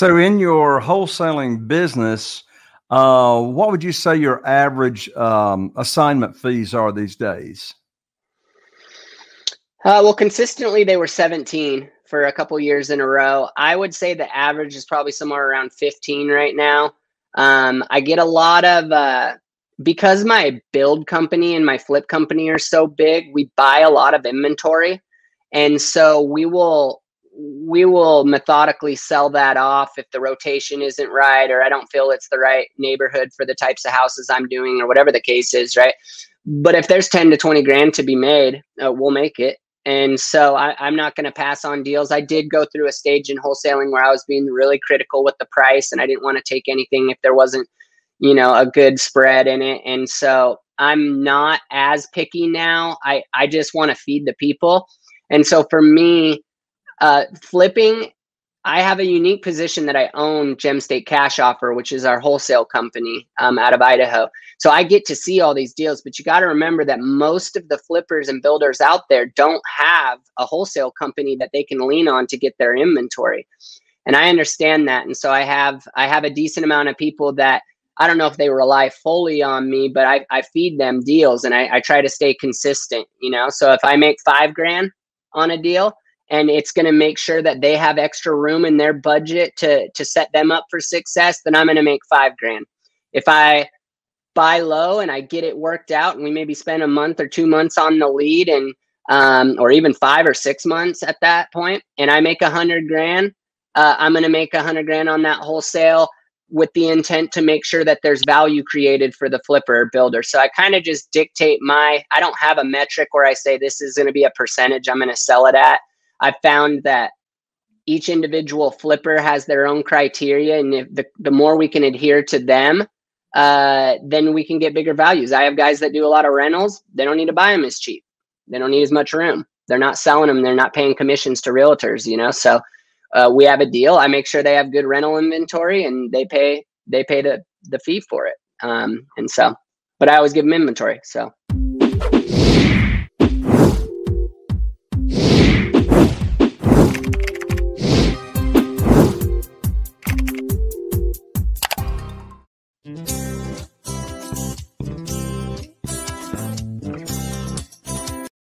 So, in your wholesaling business, uh, what would you say your average um, assignment fees are these days? Uh, well, consistently they were 17 for a couple years in a row. I would say the average is probably somewhere around 15 right now. Um, I get a lot of uh, because my build company and my flip company are so big. We buy a lot of inventory, and so we will we will methodically sell that off if the rotation isn't right or I don't feel it's the right neighborhood for the types of houses I'm doing or whatever the case is, right? But if there's 10 to 20 grand to be made, uh, we'll make it. And so I, I'm not going to pass on deals. I did go through a stage in wholesaling where I was being really critical with the price and I didn't want to take anything if there wasn't, you know, a good spread in it. And so I'm not as picky now. I, I just want to feed the people. And so for me, uh, flipping I have a unique position that I own Gem State Cash Offer, which is our wholesale company um, out of Idaho. So I get to see all these deals, but you got to remember that most of the flippers and builders out there don't have a wholesale company that they can lean on to get their inventory. And I understand that. And so I have I have a decent amount of people that I don't know if they rely fully on me, but I, I feed them deals and I, I try to stay consistent, you know. So if I make five grand on a deal, and it's going to make sure that they have extra room in their budget to to set them up for success then i'm going to make five grand. If i buy low and i get it worked out and we maybe spend a month or two months on the lead and um, or even five or six months at that point and i make a hundred grand uh, i'm going to make a hundred grand on that wholesale with the intent to make sure that there's value created for the flipper builder. So i kind of just dictate my i don't have a metric where i say this is going to be a percentage i'm going to sell it at I've found that each individual flipper has their own criteria, and if the, the more we can adhere to them, uh, then we can get bigger values. I have guys that do a lot of rentals. They don't need to buy them as cheap. They don't need as much room. They're not selling them. They're not paying commissions to realtors. You know, so uh, we have a deal. I make sure they have good rental inventory, and they pay they pay the the fee for it. Um, and so, but I always give them inventory. So